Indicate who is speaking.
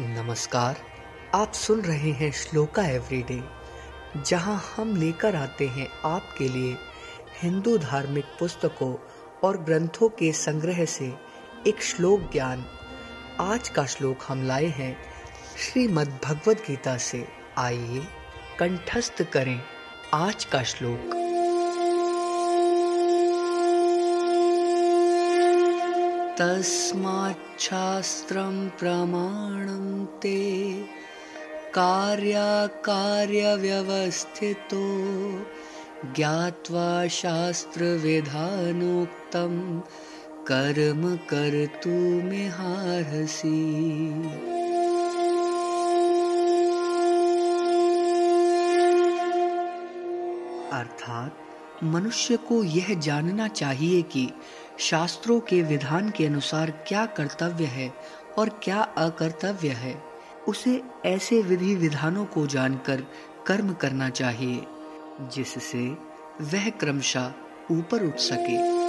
Speaker 1: नमस्कार। आप सुन रहे हैं श्लोका एवरीडे, जहाँ हम लेकर आते हैं आपके लिए हिंदू धार्मिक पुस्तकों और ग्रंथों के संग्रह से एक श्लोक ज्ञान। आज का श्लोक हम लाए हैं श्रीमद् भगवद गीता से। आइए, कंठस्थ करें आज का श्लोक। तस्माच्छास्त्रं प्रमाणं ते कार्याकार्यव्यवस्थितो ज्ञात्वा शास्त्रविधानोक्तं कर्म कर्तुमिहार्हसि अर्थात मनुष्य को यह जानना चाहिए कि शास्त्रों के विधान के अनुसार क्या कर्तव्य है और क्या अकर्तव्य है। उसे ऐसे विधि विधानों को जानकर कर्म करना चाहिए, जिससे वह क्रमशः ऊपर उठ सके।